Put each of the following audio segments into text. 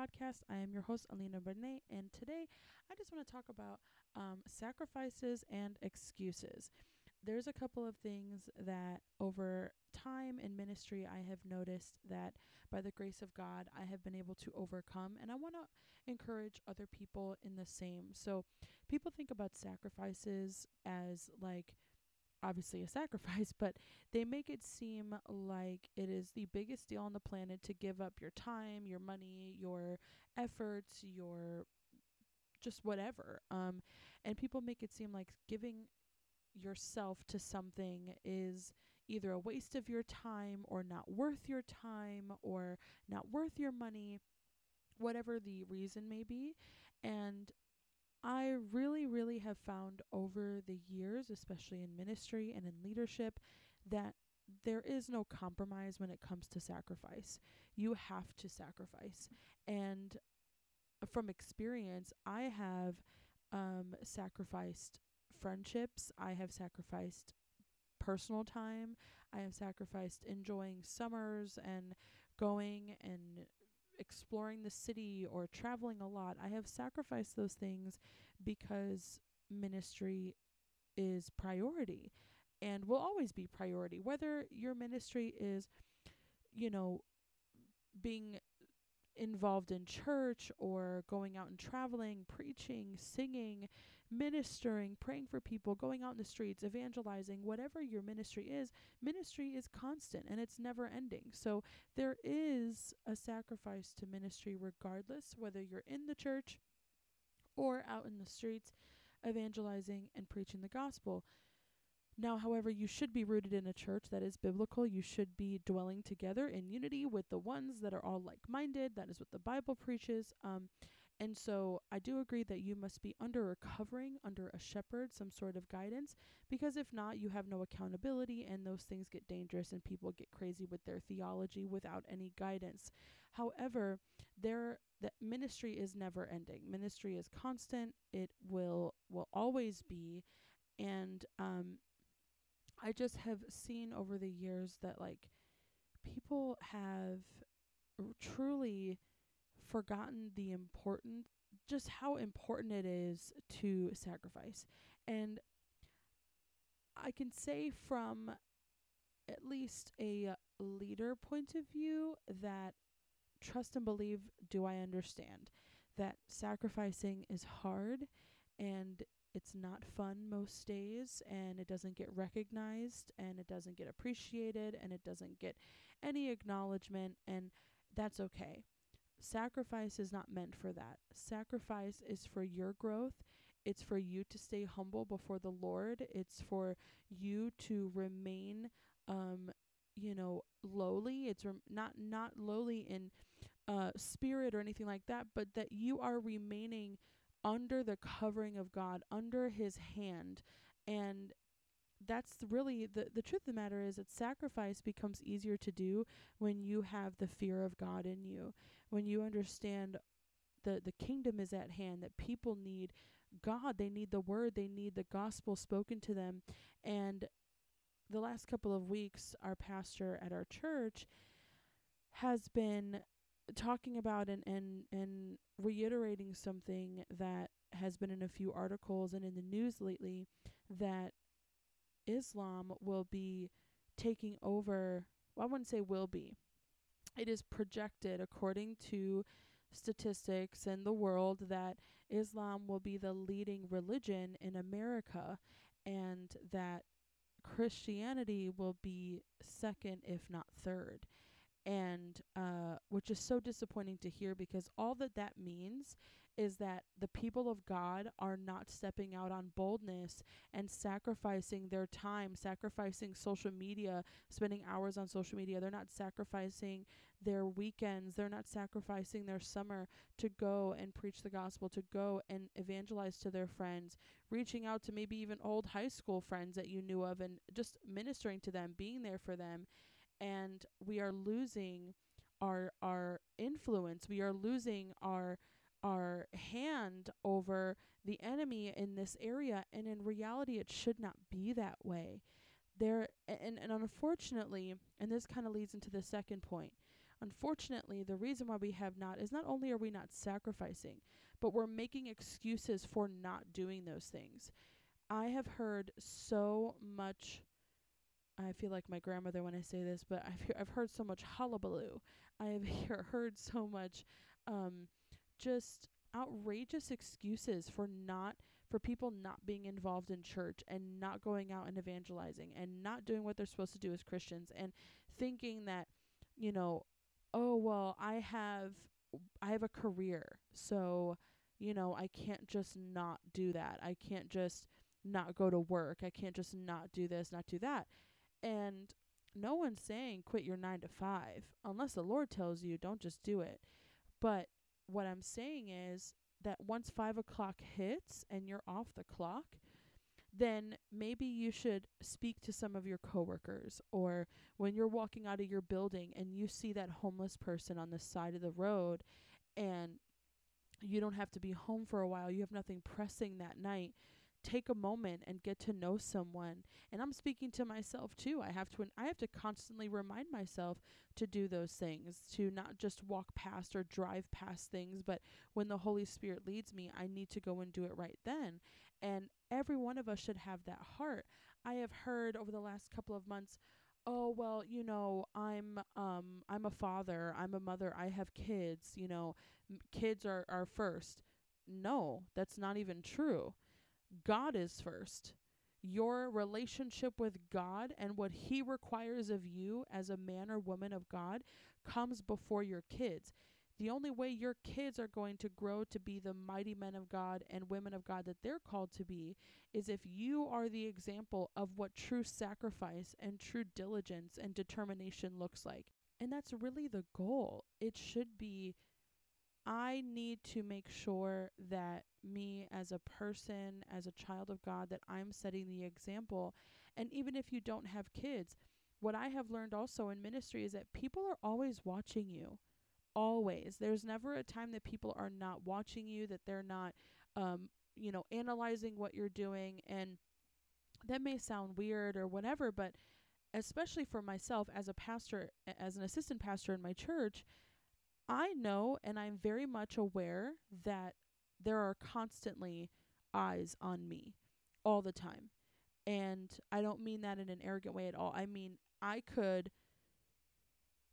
podcast. I am your host, Alina Bernet, and today I just want to talk about um, sacrifices and excuses. There's a couple of things that over time in ministry I have noticed that by the grace of God I have been able to overcome, and I want to encourage other people in the same. So, people think about sacrifices as like obviously a sacrifice, but they make it seem like it is the biggest deal on the planet to give up your time, your money, your efforts, your just whatever. Um, and people make it seem like giving yourself to something is either a waste of your time or not worth your time or not worth your money, whatever the reason may be. And I really, really have found over the years, especially in ministry and in leadership, that there is no compromise when it comes to sacrifice. You have to sacrifice. And from experience, I have um, sacrificed friendships, I have sacrificed personal time, I have sacrificed enjoying summers and going and exploring the city or traveling a lot. I have sacrificed those things because ministry is priority and will always be priority. Whether your ministry is, you know, being involved in church or going out and traveling, preaching, singing, ministering, praying for people, going out in the streets, evangelizing, whatever your ministry is, ministry is constant and it's never ending. So there is a sacrifice to ministry regardless whether you're in the church or out in the streets evangelizing and preaching the gospel. Now, however, you should be rooted in a church that is biblical. You should be dwelling together in unity with the ones that are all like minded. That is what the Bible preaches. Um, and so I do agree that you must be under a covering, under a shepherd, some sort of guidance, because if not, you have no accountability and those things get dangerous and people get crazy with their theology without any guidance. However, there that ministry is never ending. Ministry is constant. It will will always be and um I just have seen over the years that like people have r- truly forgotten the important just how important it is to sacrifice. And I can say from at least a leader point of view that trust and believe do I understand that sacrificing is hard and it's not fun most days and it doesn't get recognized and it doesn't get appreciated and it doesn't get any acknowledgement and that's okay. Sacrifice is not meant for that. Sacrifice is for your growth. It's for you to stay humble before the Lord. It's for you to remain um you know lowly. It's rem- not not lowly in uh spirit or anything like that, but that you are remaining under the covering of God, under his hand. And that's really the the truth of the matter is that sacrifice becomes easier to do when you have the fear of God in you. When you understand the the kingdom is at hand, that people need God, they need the word, they need the gospel spoken to them. And the last couple of weeks our pastor at our church has been talking about and, and and reiterating something that has been in a few articles and in the news lately that Islam will be taking over well, I wouldn't say will be. It is projected according to statistics in the world that Islam will be the leading religion in America and that Christianity will be second if not third. And uh, which is so disappointing to hear because all that that means is that the people of God are not stepping out on boldness and sacrificing their time, sacrificing social media, spending hours on social media. They're not sacrificing their weekends, they're not sacrificing their summer to go and preach the gospel, to go and evangelize to their friends, reaching out to maybe even old high school friends that you knew of and just ministering to them, being there for them. And we are losing our our influence. We are losing our our hand over the enemy in this area and in reality it should not be that way there and and unfortunately and this kind of leads into the second point Unfortunately, the reason why we have not is not only are we not sacrificing, but we're making excuses for not doing those things. I have heard so much I feel like my grandmother when I say this, but I've I've heard so much hullabaloo. I have hear, heard so much um just outrageous excuses for not for people not being involved in church and not going out and evangelizing and not doing what they're supposed to do as Christians and thinking that you know oh well I have I have a career so you know I can't just not do that. I can't just not go to work. I can't just not do this not do that. And no one's saying quit your 9 to 5 unless the Lord tells you don't just do it. But what I'm saying is that once five o'clock hits and you're off the clock, then maybe you should speak to some of your coworkers or when you're walking out of your building and you see that homeless person on the side of the road and you don't have to be home for a while, you have nothing pressing that night, take a moment and get to know someone. And I'm speaking to myself too. I have to I have to constantly remind myself to do those things, to not just walk past or drive past things, but when the Holy Spirit leads me, I need to go and do it right then. And every one of us should have that heart. I have heard over the last couple of months oh well you know i'm um i'm a father i'm a mother i have kids you know m- kids are are first no that's not even true God is first. Your relationship with God and what He requires of you as a man or woman of God comes before your kids. The only way your kids are going to grow to be the mighty men of God and women of God that they're called to be is if you are the example of what true sacrifice and true diligence and determination looks like. And that's really the goal. It should be I need to make sure that me as a person, as a child of God, that I'm setting the example. And even if you don't have kids, what I have learned also in ministry is that people are always watching you. Always. There's never a time that people are not watching you, that they're not, um, you know, analyzing what you're doing. And that may sound weird or whatever, but especially for myself as a pastor, as an assistant pastor in my church, I know and I'm very much aware that there are constantly eyes on me all the time. And I don't mean that in an arrogant way at all. I mean, I could,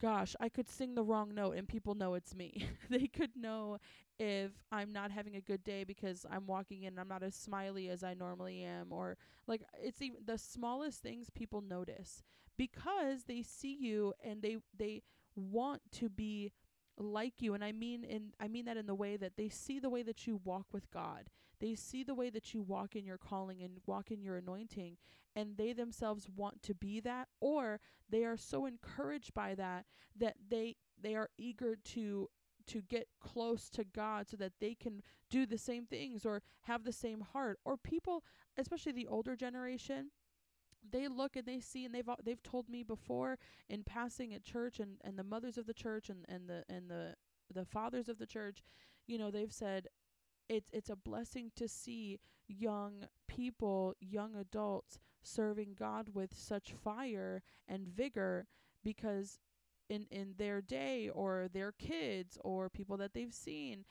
gosh, I could sing the wrong note and people know it's me. they could know if I'm not having a good day because I'm walking in and I'm not as smiley as I normally am. Or, like, it's even the smallest things people notice because they see you and they, they, want to be like you and I mean in I mean that in the way that they see the way that you walk with God. They see the way that you walk in your calling and walk in your anointing and they themselves want to be that or they are so encouraged by that that they they are eager to to get close to God so that they can do the same things or have the same heart or people especially the older generation they look and they see and they've they've told me before in passing at church and and the mothers of the church and and the and the the fathers of the church you know they've said it's it's a blessing to see young people young adults serving God with such fire and vigor because in in their day or their kids or people that they've seen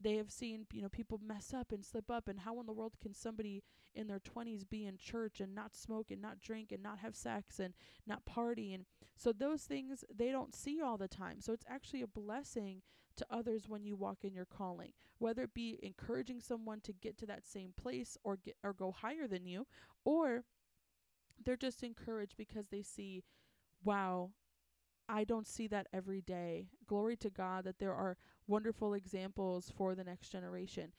they have seen you know people mess up and slip up and how in the world can somebody in their 20s be in church and not smoke and not drink and not have sex and not party and so those things they don't see all the time so it's actually a blessing to others when you walk in your calling whether it be encouraging someone to get to that same place or get or go higher than you or they're just encouraged because they see wow I don't see that every day. Glory to God that there are wonderful examples for the next generation.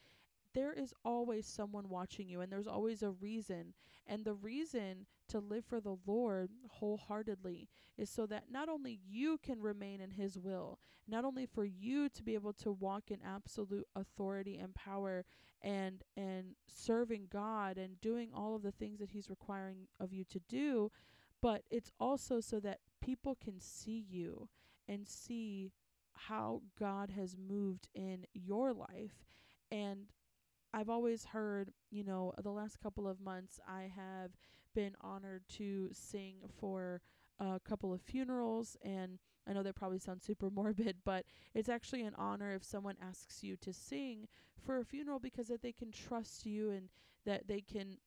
There is always someone watching you, and there's always a reason. And the reason to live for the Lord wholeheartedly is so that not only you can remain in His will, not only for you to be able to walk in absolute authority and power and and serving God and doing all of the things that He's requiring of you to do, but it's also so that people can see you and see how God has moved in your life. And I've always heard, you know, the last couple of months I have been honored to sing for a couple of funerals and I know that probably sounds super morbid, but it's actually an honor if someone asks you to sing for a funeral because that they can trust you and that they can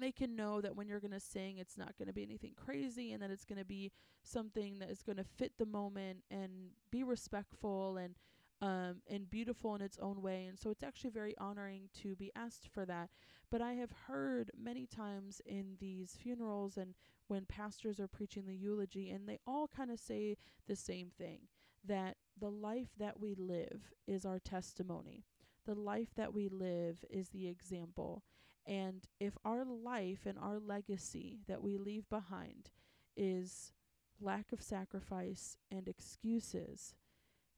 they can know that when you're going to sing it's not going to be anything crazy and that it's going to be something that is going to fit the moment and be respectful and um and beautiful in its own way and so it's actually very honoring to be asked for that but i have heard many times in these funerals and when pastors are preaching the eulogy, and they all kind of say the same thing that the life that we live is our testimony. The life that we live is the example. And if our life and our legacy that we leave behind is lack of sacrifice and excuses,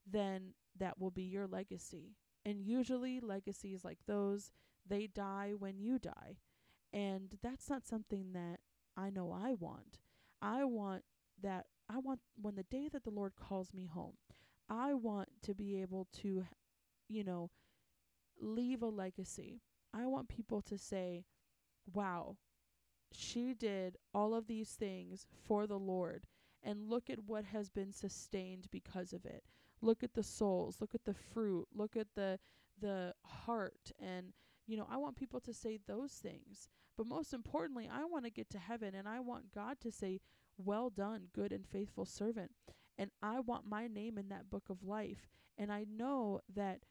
then that will be your legacy. And usually, legacies like those, they die when you die. And that's not something that I know I want. I want that I want when the day that the Lord calls me home, I want to be able to you know leave a legacy. I want people to say, "Wow, she did all of these things for the Lord." And look at what has been sustained because of it. Look at the souls, look at the fruit, look at the the heart and you know, I want people to say those things. But most importantly, I want to get to heaven and I want God to say, Well done, good and faithful servant. And I want my name in that book of life. And I know that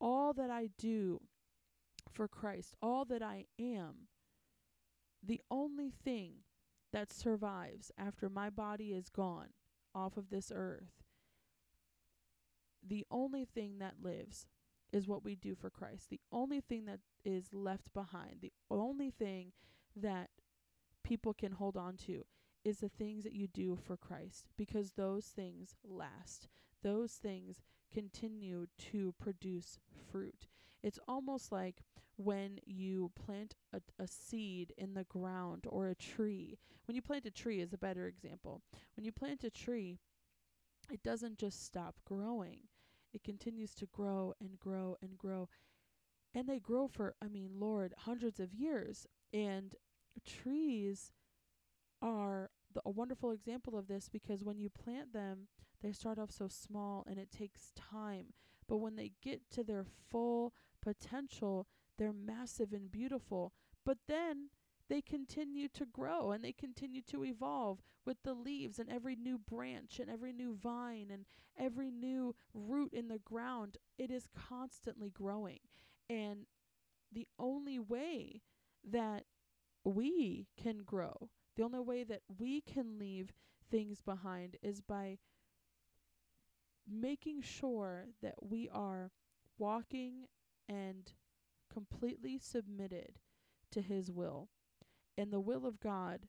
all that I do for Christ, all that I am, the only thing that survives after my body is gone off of this earth, the only thing that lives is what we do for Christ. The only thing that is left behind, the only thing that people can hold on to is the things that you do for Christ because those things last. Those things continue to produce fruit. It's almost like when you plant a, a seed in the ground or a tree. When you plant a tree is a better example. When you plant a tree, it doesn't just stop growing it continues to grow and grow and grow. And they grow for, I mean, Lord, hundreds of years. And trees are the, a wonderful example of this because when you plant them, they start off so small and it takes time. But when they get to their full potential, they're massive and beautiful. But then they continue to grow and they continue to evolve with the leaves and every new branch and every new vine and every new root in the ground. It is constantly growing. And the only way that we can grow, the only way that we can leave things behind is by making sure that we are walking and completely submitted to His will. And the will of God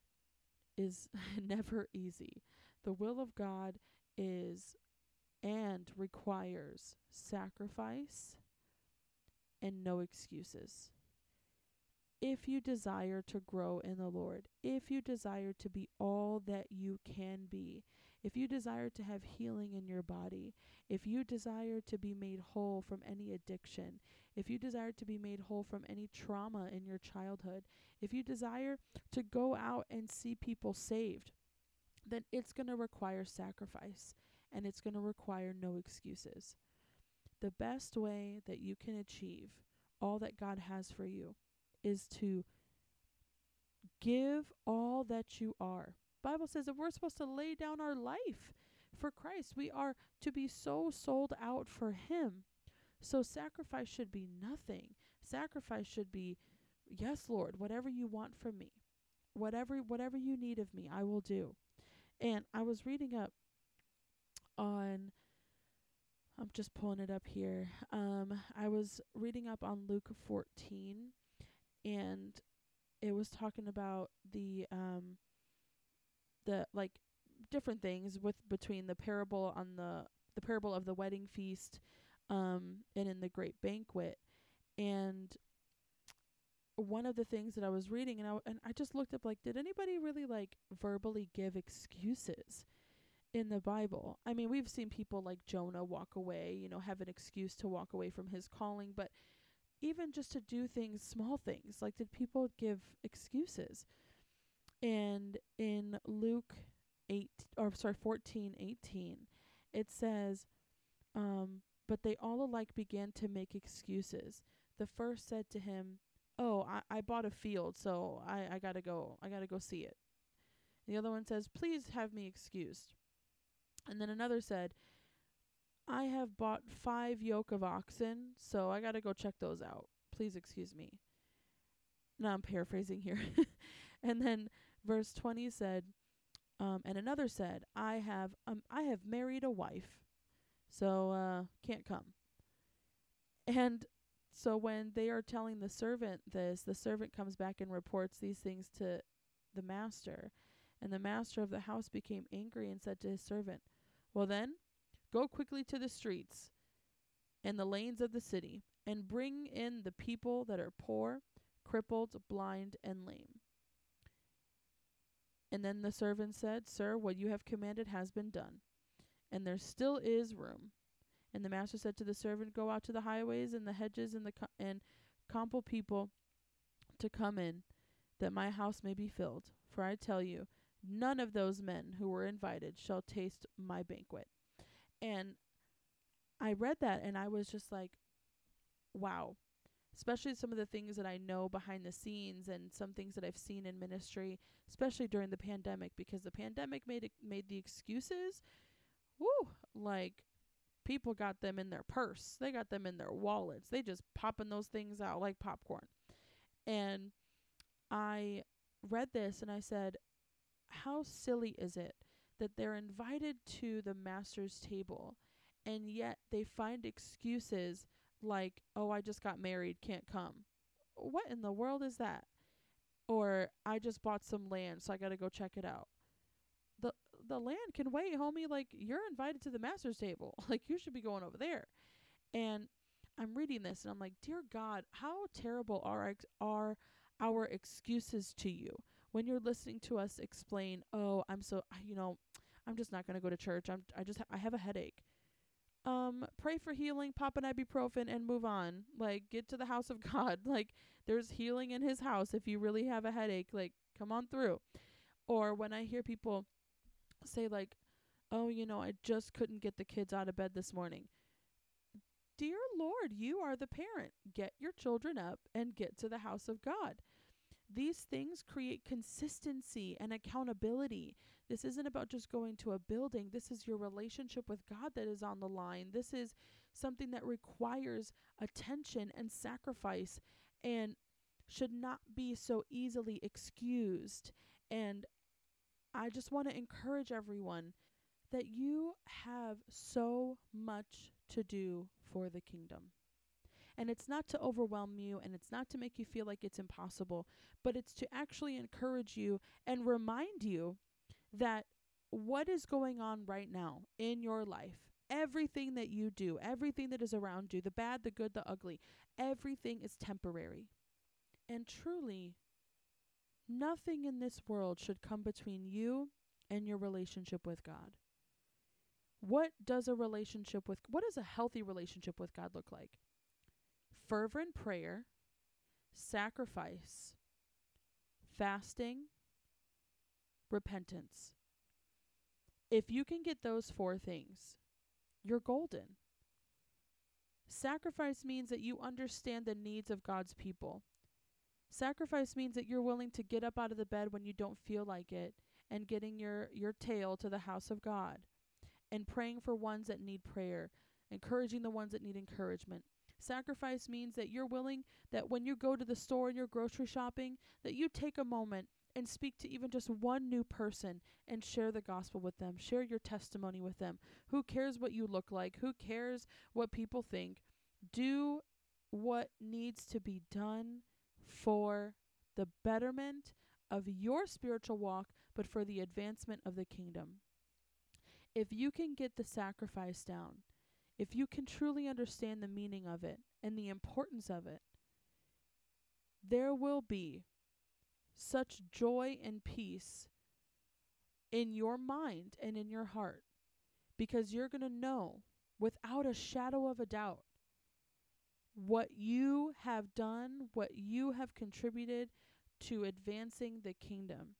is never easy. The will of God is and requires sacrifice and no excuses. If you desire to grow in the Lord, if you desire to be all that you can be, if you desire to have healing in your body, if you desire to be made whole from any addiction, if you desire to be made whole from any trauma in your childhood, if you desire to go out and see people saved, then it's going to require sacrifice and it's going to require no excuses. The best way that you can achieve all that God has for you is to give all that you are. Bible says that we're supposed to lay down our life for Christ. We are to be so sold out for him. So sacrifice should be nothing. Sacrifice should be yes, Lord, whatever you want from me. Whatever whatever you need of me, I will do. And I was reading up on I'm just pulling it up here. Um I was reading up on Luke 14 and it was talking about the um the like different things with between the parable on the the parable of the wedding feast um and in the great banquet and one of the things that I was reading and I and I just looked up like did anybody really like verbally give excuses in the Bible? I mean, we've seen people like Jonah walk away, you know, have an excuse to walk away from his calling, but even just to do things, small things, like did people give excuses? And in Luke 8 or sorry 14:18 it says um but they all alike began to make excuses. The first said to him oh i, I bought a field so I, I gotta go i gotta go see it the other one says please have me excused and then another said i have bought five yoke of oxen so i gotta go check those out. Please excuse me now i'm paraphrasing here. And then verse 20 said um, and another said, I have um, I have married a wife, so uh, can't come. And so when they are telling the servant this, the servant comes back and reports these things to the master. And the master of the house became angry and said to his servant, Well then, go quickly to the streets and the lanes of the city, and bring in the people that are poor, crippled, blind, and lame. And then the servant said, Sir, what you have commanded has been done, and there still is room. And the master said to the servant, Go out to the highways and the hedges and the co- and compel people to come in, that my house may be filled. For I tell you, none of those men who were invited shall taste my banquet. And I read that and I was just like, wow especially some of the things that I know behind the scenes and some things that I've seen in ministry, especially during the pandemic, because the pandemic made it made the excuses, woo, like people got them in their purse, they got them in their wallets, they just popping those things out like popcorn. And I read this and I said, how silly is it that they're invited to the master's table and yet they find excuses like, oh, I just got married, can't come. What in the world is that? Or I just bought some land, so I got to go check it out. The the land can wait, homie. Like you're invited to the master's table. like you should be going over there. And I'm reading this and I'm like, "Dear God, how terrible are ex- are our excuses to you when you're listening to us explain, "Oh, I'm so, you know, I'm just not going to go to church. I'm I just ha- I have a headache." Um pray for healing pop an ibuprofen and move on. Like get to the house of god. Like there's healing in his house if you really have a headache. Like come on through. Or when i hear people say like oh you know i just couldn't get the kids out of bed this morning. Dear lord you are the parent. Get your children up and get to the house of god. These things create consistency and accountability. This isn't about just going to a building. This is your relationship with God that is on the line. This is something that requires attention and sacrifice and should not be so easily excused. And I just want to encourage everyone that you have so much to do for the kingdom. And it's not to overwhelm you and it's not to make you feel like it's impossible, but it's to actually encourage you and remind you that what is going on right now in your life, everything that you do, everything that is around you, the bad, the good, the ugly, everything is temporary. And truly, nothing in this world should come between you and your relationship with God. What does a relationship with what does a healthy relationship with God look like? fervent prayer, sacrifice, fasting, repentance. If you can get those four things, you're golden. Sacrifice means that you understand the needs of God's people. Sacrifice means that you're willing to get up out of the bed when you don't feel like it and getting your, your tail to the house of God and praying for ones that need prayer, encouraging the ones that need encouragement, Sacrifice means that you're willing that when you go to the store and you're grocery shopping, that you take a moment and speak to even just one new person and share the gospel with them. Share your testimony with them. Who cares what you look like? Who cares what people think? Do what needs to be done for the betterment of your spiritual walk, but for the advancement of the kingdom. If you can get the sacrifice down, if you can truly understand the meaning of it and the importance of it, there will be such joy and peace in your mind and in your heart because you're going to know without a shadow of a doubt what you have done, what you have contributed to advancing the kingdom.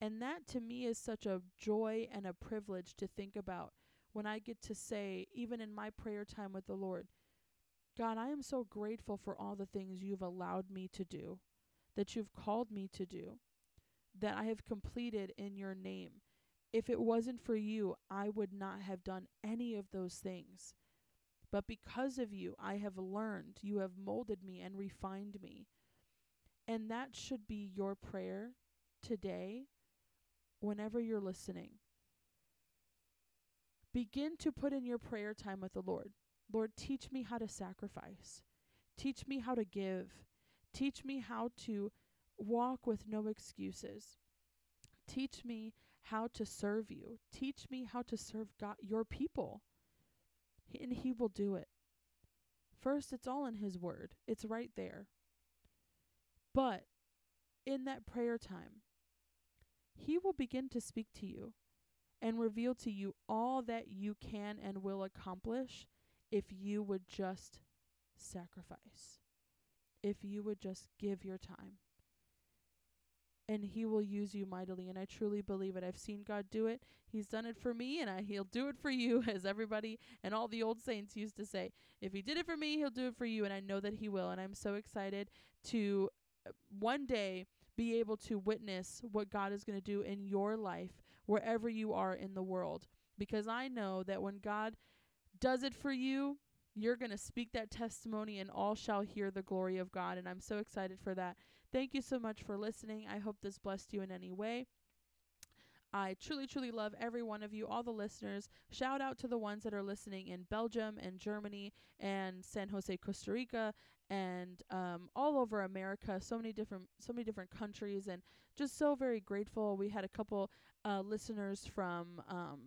And that to me is such a joy and a privilege to think about when I get to say, even in my prayer time with the Lord, God, I am so grateful for all the things you've allowed me to do, that you've called me to do, that I have completed in your name. If it wasn't for you, I would not have done any of those things. But because of you, I have learned, you have molded me and refined me. And that should be your prayer today, whenever you're listening. Begin to put in your prayer time with the Lord. Lord, teach me how to sacrifice. Teach me how to give. Teach me how to walk with no excuses. Teach me how to serve you. Teach me how to serve God, your people. And He will do it. First, it's all in His Word, it's right there. But in that prayer time, He will begin to speak to you and reveal to you all that you can and will accomplish if you would just sacrifice, if you would just give your time. And he will use you mightily. And I truly believe it. I've seen God do it. He's done it for me, and I, he'll do it for you, as everybody and all the old saints used to say. If he did it for me, he'll do it for you. And I know that he will. And I'm so excited to uh, one day be able to witness what God is going to do in your life, wherever you are in the world. Because I know that when God does it for you, you're going to speak that testimony and all shall hear the glory of God. And I'm so excited for that. Thank you so much for listening. I hope this blessed you in any way. I truly, truly love every one of you, all the listeners. Shout out to the ones that are listening in Belgium and Germany and San Jose, Costa Rica, and um, all over America. So many different, so many different countries, and just so very grateful. We had a couple uh, listeners from um,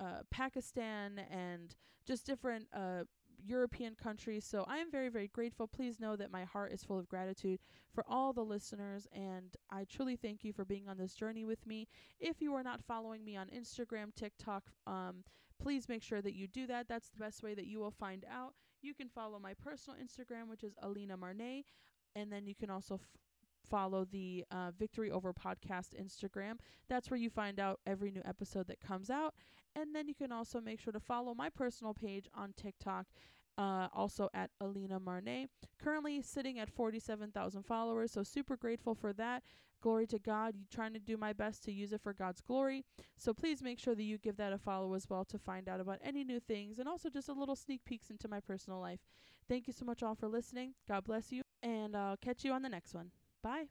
uh, Pakistan and just different uh, European countries. So I am very, very grateful. Please know that my heart is full of gratitude for all the listeners, and I truly thank you for being on this journey with me. If you are not following me on Instagram, TikTok, um, please make sure that you do that. That's the best way that you will find out. You can follow my personal Instagram, which is Alina Marnay, and then you can also f- follow the uh, Victory Over Podcast Instagram. That's where you find out every new episode that comes out. And then you can also make sure to follow my personal page on TikTok, uh, also at Alina Marnay. Currently sitting at 47,000 followers, so super grateful for that. Glory to God. You trying to do my best to use it for God's glory. So please make sure that you give that a follow as well to find out about any new things and also just a little sneak peeks into my personal life. Thank you so much all for listening. God bless you, and I'll catch you on the next one. Bye.